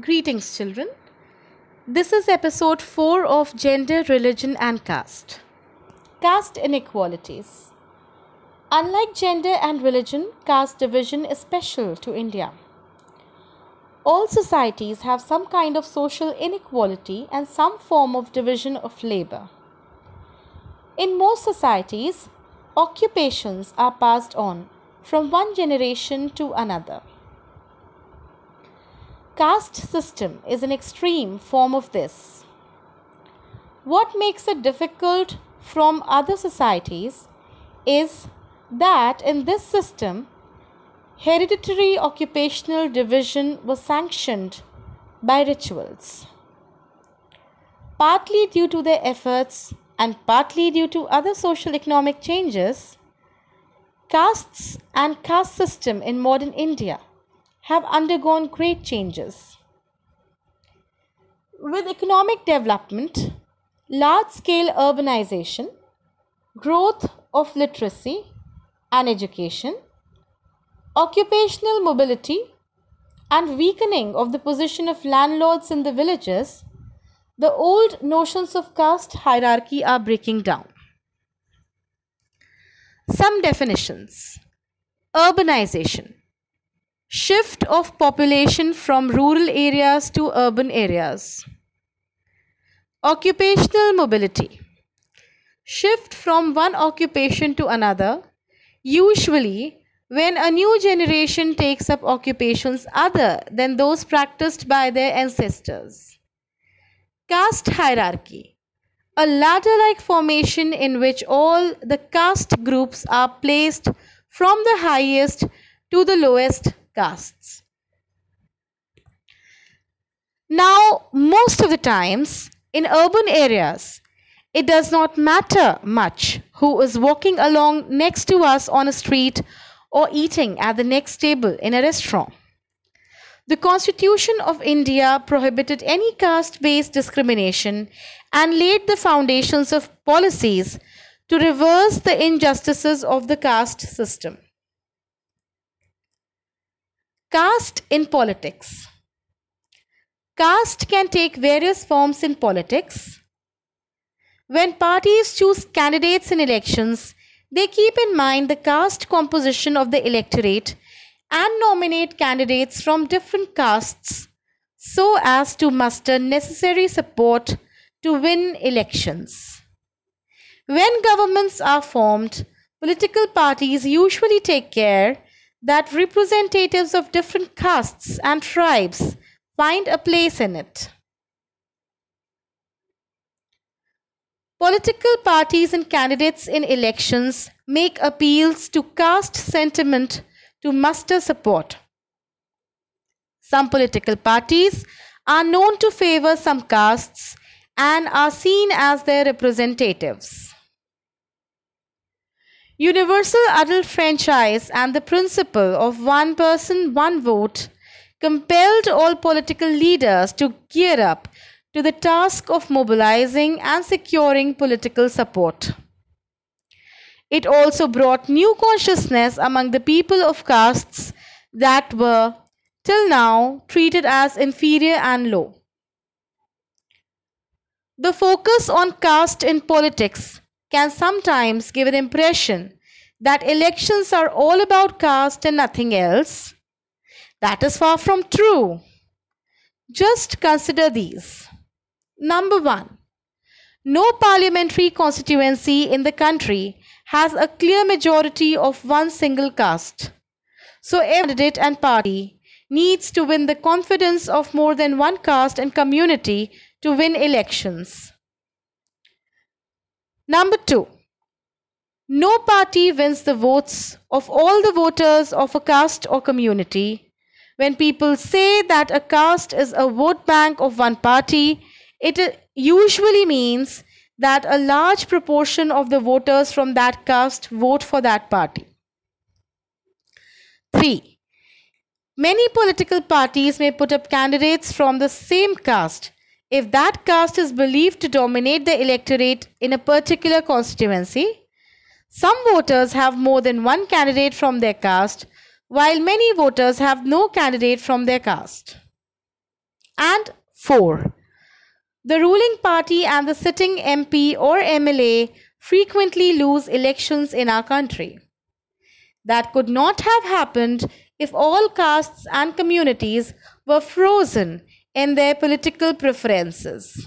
Greetings, children. This is episode 4 of Gender, Religion, and Caste. Caste inequalities. Unlike gender and religion, caste division is special to India. All societies have some kind of social inequality and some form of division of labor. In most societies, occupations are passed on from one generation to another. Caste system is an extreme form of this. What makes it difficult from other societies is that in this system, hereditary occupational division was sanctioned by rituals. Partly due to their efforts and partly due to other social economic changes, castes and caste system in modern India have undergone great changes. With economic development, large scale urbanization, growth of literacy and education, occupational mobility, and weakening of the position of landlords in the villages, the old notions of caste hierarchy are breaking down. Some definitions Urbanization Shift of population from rural areas to urban areas. Occupational mobility Shift from one occupation to another, usually when a new generation takes up occupations other than those practiced by their ancestors. Caste hierarchy a ladder like formation in which all the caste groups are placed from the highest to the lowest castes. Now, most of the times in urban areas, it does not matter much who is walking along next to us on a street or eating at the next table in a restaurant. The Constitution of India prohibited any caste based discrimination and laid the foundations of policies to reverse the injustices of the caste system. Caste in politics. Caste can take various forms in politics. When parties choose candidates in elections, they keep in mind the caste composition of the electorate and nominate candidates from different castes so as to muster necessary support to win elections. When governments are formed, political parties usually take care that representatives of different castes and tribes find a place in it. Political parties and candidates in elections make appeals to caste sentiment to muster support. Some political parties are known to favor some castes and are seen as their representatives. Universal adult franchise and the principle of one person, one vote compelled all political leaders to gear up to the task of mobilizing and securing political support. It also brought new consciousness among the people of castes that were, till now, treated as inferior and low. The focus on caste in politics can sometimes give an impression that elections are all about caste and nothing else. That is far from true. Just consider these. Number one, no parliamentary constituency in the country has a clear majority of one single caste. So, every candidate and party needs to win the confidence of more than one caste and community to win elections. Number two, no party wins the votes of all the voters of a caste or community. When people say that a caste is a vote bank of one party, it usually means that a large proportion of the voters from that caste vote for that party. 3. Many political parties may put up candidates from the same caste if that caste is believed to dominate the electorate in a particular constituency, some voters have more than one candidate from their caste, while many voters have no candidate from their caste. And 4. The ruling party and the sitting MP or MLA frequently lose elections in our country. That could not have happened if all castes and communities were frozen in their political preferences.